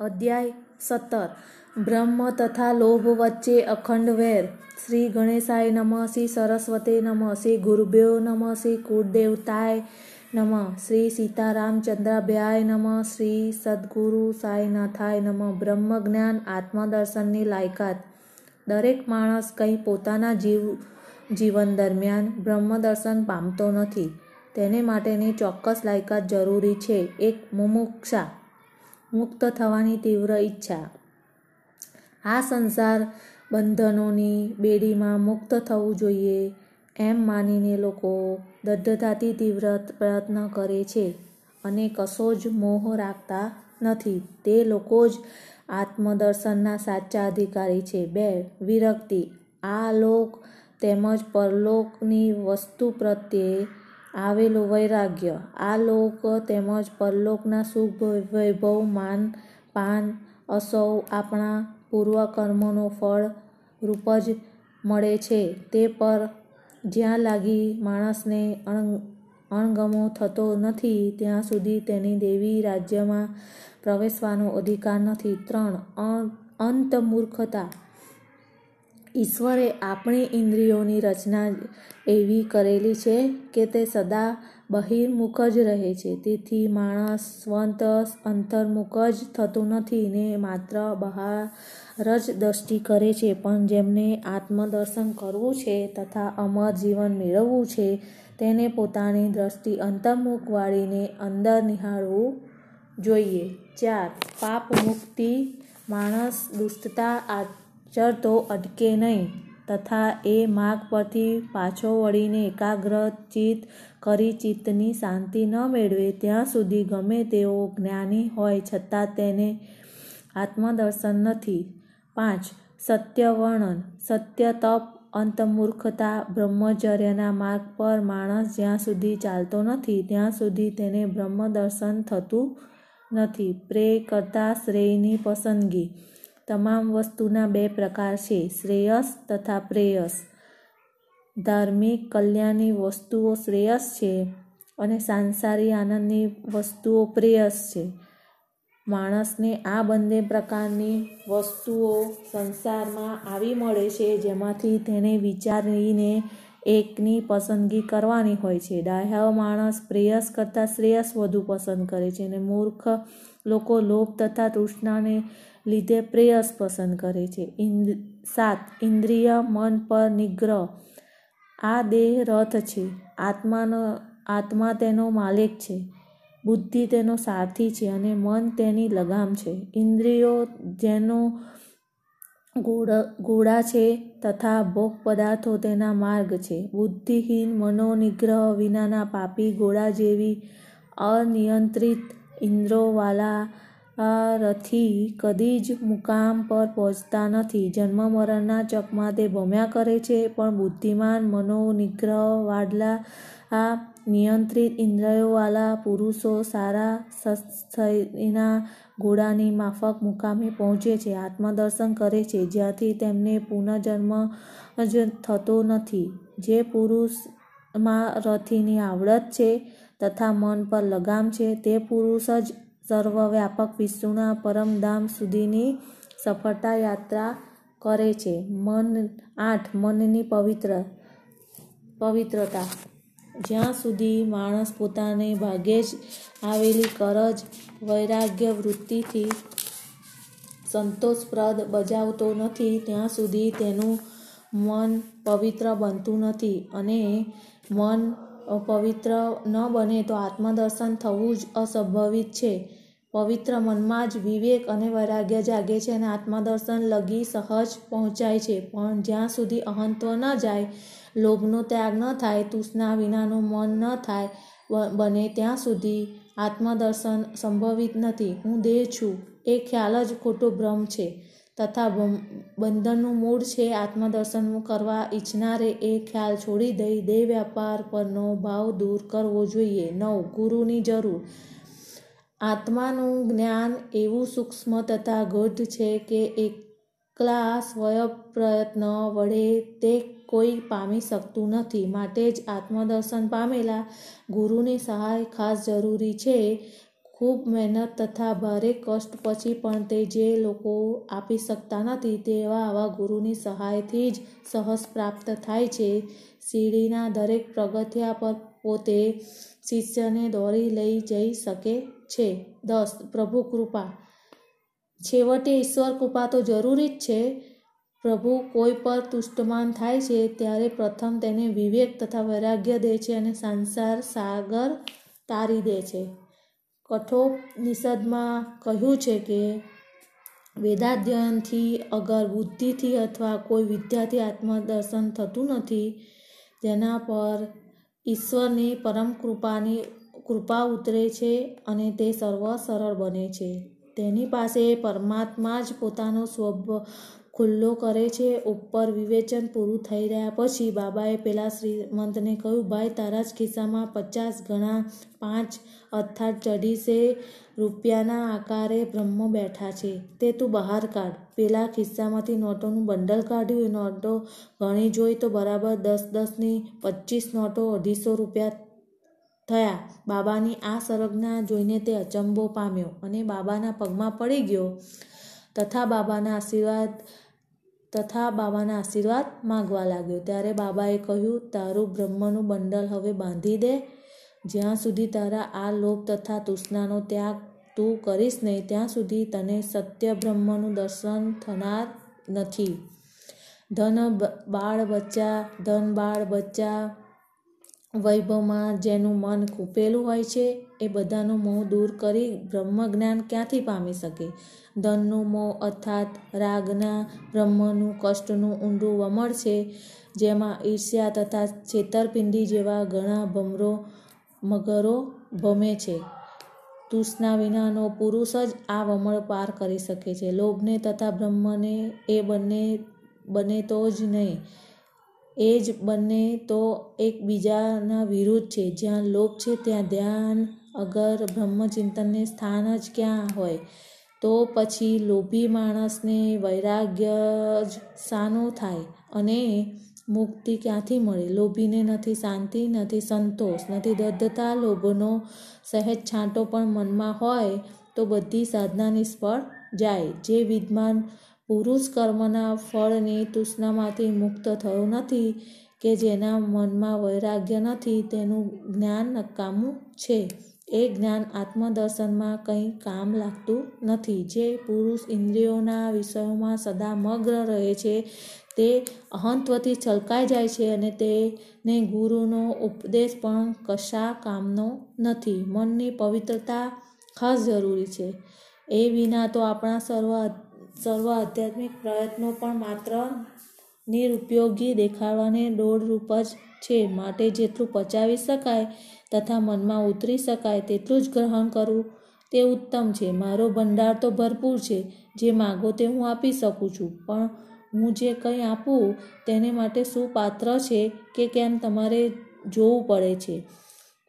અધ્યાય સત્તર. બ્રહ્મ તથા લોભ વચ્ચે અખંડ વેર. શ્રી ગણેશાય નમઃ, શ્રી સરસ્વતે નમઃ, શ્રી ગુરુભ્યો નમઃ, શ્રી કુળદેવતાય નમઃ, શ્રી સીતારામચંદ્રાભ્યાય નમઃ, શ્રી સદગુરુ સાંઈનાથાય નમઃ. બ્રહ્મ જ્ઞાન આત્મદર્શનની લાયકાત. દરેક માણસ કંઈ પોતાના જીવ, જીવન દરમિયાન બ્રહ્મદર્શન પામતો નથી. તેને માટેની ચોક્કસ લાયકાત જરૂરી છે. એક મુમુક્ષા. મુક્ત થવાની તીવ્ર ઈચ્છા. આ સંસાર બંધનોની બેડીમાં મુક્ત થવું જોઈએ એમ માનીને લોકો દદ્ધતાથી તીવ્ર પ્રયત્ન કરે છે અને કશો જ મોહ રાખતા નથી. તે લોકો જ આત્મદર્શનના સાચા અધિકારી છે. બે, વિરક્તિ. આ લોક તેમજ પરલોકની વસ્તુ પ્રત્યે આવેલું વૈરાગ્ય. આ લોક તેમજ પરલોકના સુખ વૈભવ માન પાન, અસૌ આપણા પૂર્વકર્મોનો ફળ રૂપ જ મળે છે. તે પર જ્યાં લાગી માણસને અણગમો થતો નથી, ત્યાં સુધી તેની દેવી રાજ્યમાં પ્રવેશવાનો અધિકાર નથી. ત્રણ અંત મૂર્ખતા ઈશ્વરે આપણી ઇન્દ્રિયોની રચના એવી કરેલી છે કે તે સદા બહિર્મુખ જ રહે છે. તેથી માણસ સ્વંત અંતર્મુખ જ થતું નથી ને માત્ર બહાર જ દ્રષ્ટિ કરે છે. પણ જેમને આત્મદર્શન કરવું છે તથા અમર જીવન મેળવવું છે, તેને પોતાની દ્રષ્ટિ અંતર્મુખ વાળીને અંદર નિહાળવું જોઈએ. ચાર, પાપ મુક્તિ. માણસ દુષ્ટતા આચરતો અટકે નહીં. તથા એ માર્ગ પરથી પાછો વળીને એકાગ્ર ચિત્ત કરી ચિત્તની શાંતિ ન મેળવે. ત્યાં સુધી ગમે તેઓ જ્ઞાની હોય, છતાં તેને આત્મદર્શન નથી. પાંચ, સત્ય વર્ણન. સત્ય તપ, અંતમૂર્ખતા, બ્રહ્મચર્યના માર્ગ પર માણસ જ્યાં સુધી ચાલતો નથી, ત્યાં સુધી તેને બ્રહ્મદર્શન થતું નથી. પ્રેય કરતા શ્રેયની પસંદગી. તમામ વસ્તુના બે પ્રકાર છે, શ્રેયસ તથા પ્રેયસ. ધાર્મિક કલ્યાણની વસ્તુઓ શ્રેયસ છે અને સાંસારી આનંદની વસ્તુઓ પ્રેયસ છે. માણસને આ બંને પ્રકારની વસ્તુઓ સંસારમાં આવી મળે છે, જેમાંથી તેને વિચારીને એકની પસંદગી કરવાની હોય છે. ડાહ્યો માણસ પ્રેયસ કરતાં શ્રેયસ વધુ પસંદ કરે છે અને મૂર્ખ લોકો લોભ તથા તૃષ્ણાને લીધે પ્રેયસ પસંદ કરે છે. સાત, ઇન્દ્રિય, મન પર નિગ્રહ. આ દેહ રથ છે. આત્માનો, આત્મા તેનો માલિક છે. બુદ્ધિ તેનો સારથી છે અને મન તેની લગામ છે. ઇન્દ્રિયો જેનો ઘોડા છે તથા ભોગ પદાર્થો તેના માર્ગ છે. બુદ્ધિહીન મનોનિગ્રહ વિનાના પાપી ઘોડા જેવી અનિયંત્રિત ઇન્દ્રોવાલા રથી કદી જ મુકામ પર પહોંચતા નથી. જન્મ મરણના ચકમાં તે ભમ્યા કરે છે, પણ બુદ્ધિમાન મનોનિગ્રહ વાળલા આ નિયંત્રિત ઇન્દ્રિયોવાળા પુરુષો સારા સત્સયના ઘોડાની માફક મુકામે પહોંચે છે, આત્મદર્શન કરે છે, જ્યાંથી તેમને પુનર્જન્મ જ થતો નથી. જે પુરુષમાં રથીની આવડત છે તથા મન પર લગામ છે, તે પુરુષ જ સર્વવ્યાપક વિષ્ણુના પરમધામ સુધીની સફળતા યાત્રા કરે છે. મન, આઠ, મનની પવિત્ર, પવિત્રતા. જ્યાં સુધી માણસ પોતાને ભાગ્યે જ આવેલી કરજ, વૈરાગ્ય, વૃત્તિથી સંતોષપ્રદ બજાવતો નથી, ત્યાં સુધી તેનું મન પવિત્ર બનતું નથી. અને મન પવિત્ર ન બને તો આત્મદર્શન થવું જ અસંભવિત છે. પવિત્ર મનમાં જ વિવેક અને વૈરાગ્ય જાગે છે અને આત્મદર્શન લગી સહજ પહોંચાય છે. પણ જ્યાં સુધી અહંત્વ ન જાય, લોભનો ત્યાગ ન થાય, તૃષ્ણા વિનાનું મન ન થાય બને ત્યાં સુધી આત્મદર્શન સંભવિત નથી. હું દેહ છું, એ ખ્યાલ જ ખોટો ભ્રમ છે. તથા બંધનનું મૂળ છે આત્મદર્શન. કરવા ઈચ્છનારે એ ખ્યાલ છોડી દઈ. દેહ વ્યાપાર પરનો ભાવ દૂર કરવો જોઈએ. નવ, ગુરુની જરૂર. આત્માનું જ્ઞાન એવું સૂક્ષ્મ તથા ગૂઢ છે કે એકલા સ્વયં પ્રયત્ન વડે તે કોઈ પામી શકતું નથી. માટે જ આત્મદર્શન પામેલા ગુરુની સહાય ખાસ જરૂરી છે. ખૂબ મહેનત તથા ભારે કષ્ટ પછી પણ તે જે લોકો આપી શકતા નથી તેવા આવા ગુરુની સહાયથી જ સહજ પ્રાપ્ત થાય છે. સીડીના દરેક પગથિયા પર પોતે શિષ્યને દોરી લઈ જઈ શકે છે. દસ, પ્રભુ કૃપા. છેવટે ઈશ્વર કૃપા તો જરૂરી જ છે. પ્રભુ કોઈ પર તુષ્ટમાન થાય છે ત્યારે પ્રથમ તેને વિવેક તથા વૈરાગ્ય દે છે અને સંસાર સાગર તારી દે છે. કઠોપનિષદમાં કહ્યું છે કે, વેદાધ્યયનથી અગર બુદ્ધિથી અથવા કોઈ વિદ્યાથી આત્મદર્શન થતું નથી તેના પર ઈશ્વરની પરમ કૃપાની કૃપા ઉતરે છે અને તે સર્વ સરળ બને છે. તેની પાસે પરમાત્મા જ પોતાનો સ્વભ ખુલ્લો કરે છે. ઉપર વિવેચન પૂરું થઈ રહ્યા પછી બાબાએ પેલા શ્રીમંતને કહ્યું, ભાઈ, તારા જ ખિસ્સામાં પચાસ ગણા પાંચ અર્થાત ચઢીસે રૂપિયાના આકારે બ્રહ્મ બેઠા છે. તે તું બહાર કાઢ. પેલા ખિસ્સામાંથી નોટોનું બંડલ કાઢ્યું. એ નોટો ગણી જોઈ તો બરાબર દસ દસની પચીસ નોટો અઢીસો રૂપિયા થયા. બાબાની આ સંરજ્ઞા જોઈને તે અચંબો પામ્યો અને બાબાના પગમાં પડી ગયો. તથા બાબાના આશીર્વાદ, તથા બાબાના આશીર્વાદ માગવા લાગ્યો. ત્યારે બાબાએ કહ્યું, તારું બ્રહ્મનું બંડલ હવે બાંધી દે. જ્યાં સુધી તારા આ લોભ તથા તૃષ્ણાનો ત્યાગ તું કરીશ નહીં, ત્યાં સુધી તને સત્ય બ્રહ્મનું દર્શન થનાર નથી. ધન, બાળ બચ્ચા, ધન, બાળ બચ્ચા વૈભવમાં જેનું મન કૂપેલું હોય છે, એ બધાનું મોહ દૂર કરી બ્રહ્મ જ્ઞાન ક્યાંથી પામી શકે? ધનનું મોહ અર્થાત રાગના, બ્રહ્મનું કષ્ટનું ઊંડું વમળ છે, જેમાં ઈર્ષ્યા તથા છેતરપિંડી જેવા ઘણા ભમરો, મગરો ભમે છે. તૃષ્ણા વિનાનો પુરુષ જ આ વમળ પાર કરી શકે છે. લોભને તથા બ્રહ્મને એ બંને, બને તો જ નહીં. એ જ બંને તો એકબીજાના વિરુદ્ધ છે. જ્યાં લોભ છે, ત્યાં ધ્યાન, અગર, બ્રહ્મચિંતનને સ્થાન જ ક્યાં હોય? તો પછી લોભી માણસને વૈરાગ્ય જ શાનો થાય અને મુક્તિ ક્યાંથી મળે? લોભીને નથી શાંતિ, નથી સંતોષ, નથી દદ્ધતા લોભનો સહેજ છાંટો પણ મનમાં હોય તો બધી સાધના નિષ્ફળ જાય. જે વિદ્વાન પુરુષ કર્મના ફળની તૃષ્ણામાંથી મુક્ત થયો નથી કે જેના મનમાં વૈરાગ્ય નથી, તેનું જ્ઞાન નકામું છે. એ જ્ઞાન આત્મદર્શનમાં કંઈ કામ લાગતું નથી. જે પુરુષ ઇન્દ્રિયોના વિષયોમાં સદા મગ્ન રહે છે, તે અહંત્વથી છલકાઈ જાય છે અને તેને ગુરુનો ઉપદેશ પણ કશા કામનો નથી. મનની પવિત્રતા ખાસ જરૂરી છે. એ વિના તો આપણા સર્વ સર્વ આધ્યાત્મિક પ્રયત્નો પણ માત્ર નિરુપયોગી દેખાડવાને દોડરૂપ જ છે. માટે જેટલું પચાવી શકાય તથા મનમાં ઉતરી શકાય તેટલું જ ગ્રહણ કરવું તે ઉત્તમ છે. મારો ભંડાર તો ભરપૂર છે. જે માગો તે હું આપી શકું છું. પણ હું જે કંઈ આપું તેને માટે શું પાત્ર છે કે કેમ તમારે જોવું પડે છે?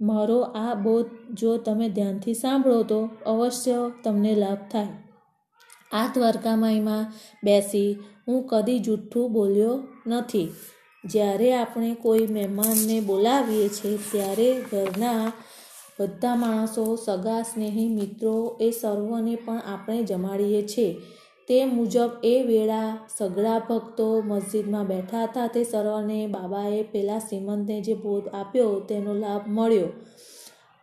મારો આ બોધ જો તમે ધ્યાનથી સાંભળો તો અવશ્ય તમને લાભ થાય. આ દ્વારકામાઈમાં બેસી હું કદી જૂઠું બોલ્યો નથી. જ્યારે આપણે કોઈ મહેમાનને બોલાવીએ છીએ, ત્યારે ઘરના બધા માણસો, સગા સ્નેહી, મિત્રો એ સર્વને પણ આપણે જમાડીએ છીએ. તે મુજબ એ વેળા સગડા ભક્તો મસ્જિદમાં બેઠા હતા, તે સર્વને બાબાએ પેલા શ્રીમંતને જે બોધ આપ્યો, તેનો લાભ મળ્યો.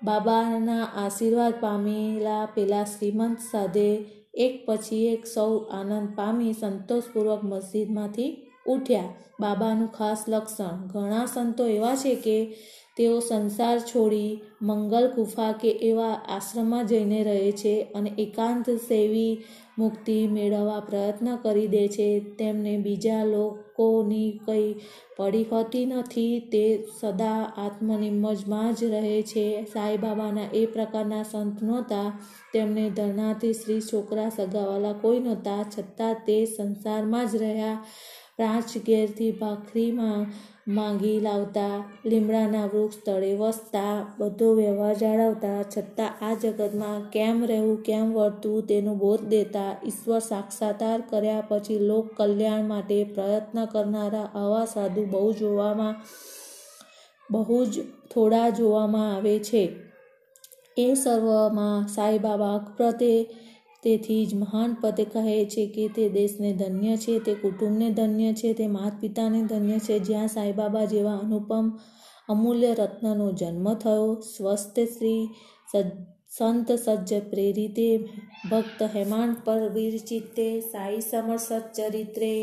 બાબાના આશીર્વાદ પામેલા પેલા શ્રીમંત સાથે એક પછી એક સૌ આનંદ પામી સંતોષપૂર્વક મસ્જિદમાંથી ઉઠ્યા. બાબાનું ખાસ લક્ષણ. ઘણા સંતો એવા છે કે તેઓ સંસાર છોડી મંગલ ગુફા કે એવા આશ્રમમાં જઈને રહે છે અને એકાંત સેવી મુક્તિ મેળવવા પ્રયત્ન કરી દે છે. તેમને બીજા લોકોની કંઈ પડી હોતી નથી. તે સદા આત્મનિમજમાં જ રહે છે. સાંઈબાબાના એ પ્રકારના સંત નહોતા. તેમને ધરણાથી શ્રી છોકરા સગાવાલા કોઈ નહોતા. છતાં તે સંસારમાં જ રહ્યા. પાંચ ઘેરથી ભાખરીમાં માંગી લાવતા, લીમડાના વૃક્ષ તળે વસતા, બધો વ્યવહાર જાળવતા, છતાં આ જગતમાં કેમ રહેવું, કેમ વર્તવું તેનો બોધ દેતા, ઈશ્વર સાક્ષાત્કાર કર્યા પછી લોક કલ્યાણ માટે પ્રયત્ન કરનારા આવા સાધુ બહુ જોવામાં, બહુ જ થોડા જોવામાં આવે છે. એ સર્વમાં સાંઈબાબા પ્રત્યે તેથી જ મહાન પદ કહે છે કે તે દેશને ધન્ય છે, તે કુટુંબને ધન્ય છે, તે માતા પિતાને ધન્ય છે. જ્યાં સાંઈબાબા જેવા અનુપમ અમૂલ્ય રત્નનો જન્મ થયો, સ્વસ્થ શ્રી સંત સજ્જ પ્રેરિતે ભક્ત હેમાંડ પર વિરચિતે સાઈ સમર સચ્ચરિત્રે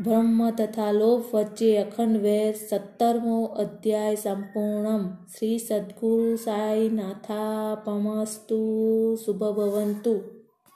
બ્રહ્મ તથા લોભ વચ્ચે અખંડ વેર સત્તરમો અધ્યાય સંપૂર્ણમ. શ્રી સદગુરુ સાઈ નાથાપમસ્તુ શુભભવંતુ.